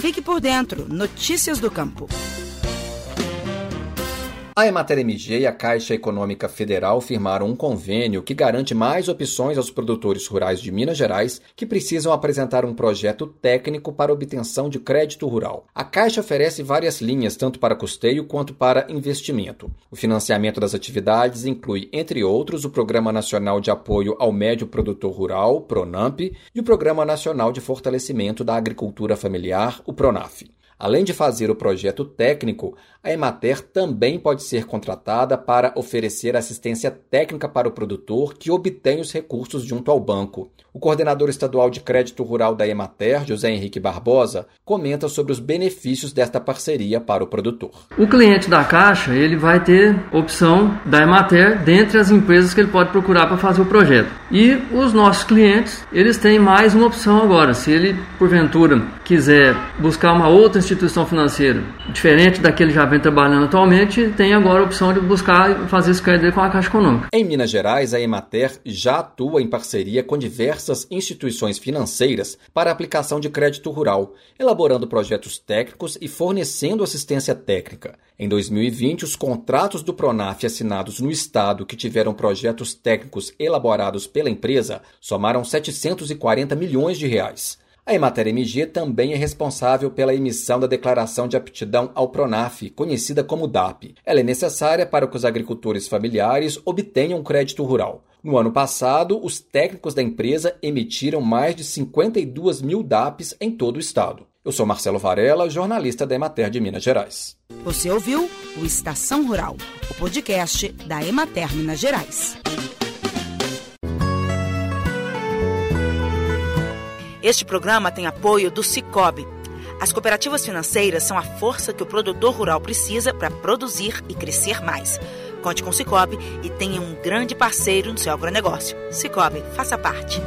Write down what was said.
Fique por dentro. Notícias do Campo. A Emater MG e a Caixa Econômica Federal firmaram um convênio que garante mais opções aos produtores rurais de Minas Gerais que precisam apresentar um projeto técnico para obtenção de crédito rural. A Caixa oferece várias linhas, tanto para custeio quanto para investimento. O financiamento das atividades inclui, entre outros, o Programa Nacional de Apoio ao Médio Produtor Rural, PRONAMP, e o Programa Nacional de Fortalecimento da Agricultura Familiar, o PRONAF. Além de fazer o projeto técnico, a Emater também pode ser contratada para oferecer assistência técnica para o produtor que obtém os recursos junto ao banco. O coordenador estadual de crédito rural da Emater, José Henrique Barbosa, comenta sobre os benefícios desta parceria para o produtor. O cliente da Caixa ele vai ter opção da Emater dentre as empresas que ele pode procurar para fazer o projeto. E os nossos clientes eles têm mais uma opção agora. Se ele porventura quiser buscar uma outra instituição financeira, diferente da que ele já vem trabalhando atualmente, tem agora a opção de buscar fazer esse crédito com a Caixa Econômica. Em Minas Gerais, a Emater já atua em parceria com diversas instituições financeiras para aplicação de crédito rural, elaborando projetos técnicos e fornecendo assistência técnica. Em 2020, os contratos do Pronaf assinados no estado que tiveram projetos técnicos elaborados pela empresa somaram 740 milhões de reais. A Emater MG também é responsável pela emissão da Declaração de Aptidão ao Pronaf, conhecida como DAP. Ela é necessária para que os agricultores familiares obtenham crédito rural. No ano passado, os técnicos da empresa emitiram mais de 52 mil DAPs em todo o estado. Eu sou Marcelo Varela, jornalista da Emater de Minas Gerais. Você ouviu o Estação Rural, o podcast da Emater Minas Gerais. Este programa tem apoio do Cicobi. As cooperativas financeiras são a força que o produtor rural precisa para produzir e crescer mais. Conte com o Cicobi e tenha um grande parceiro no seu agronegócio. Cicobi, faça parte.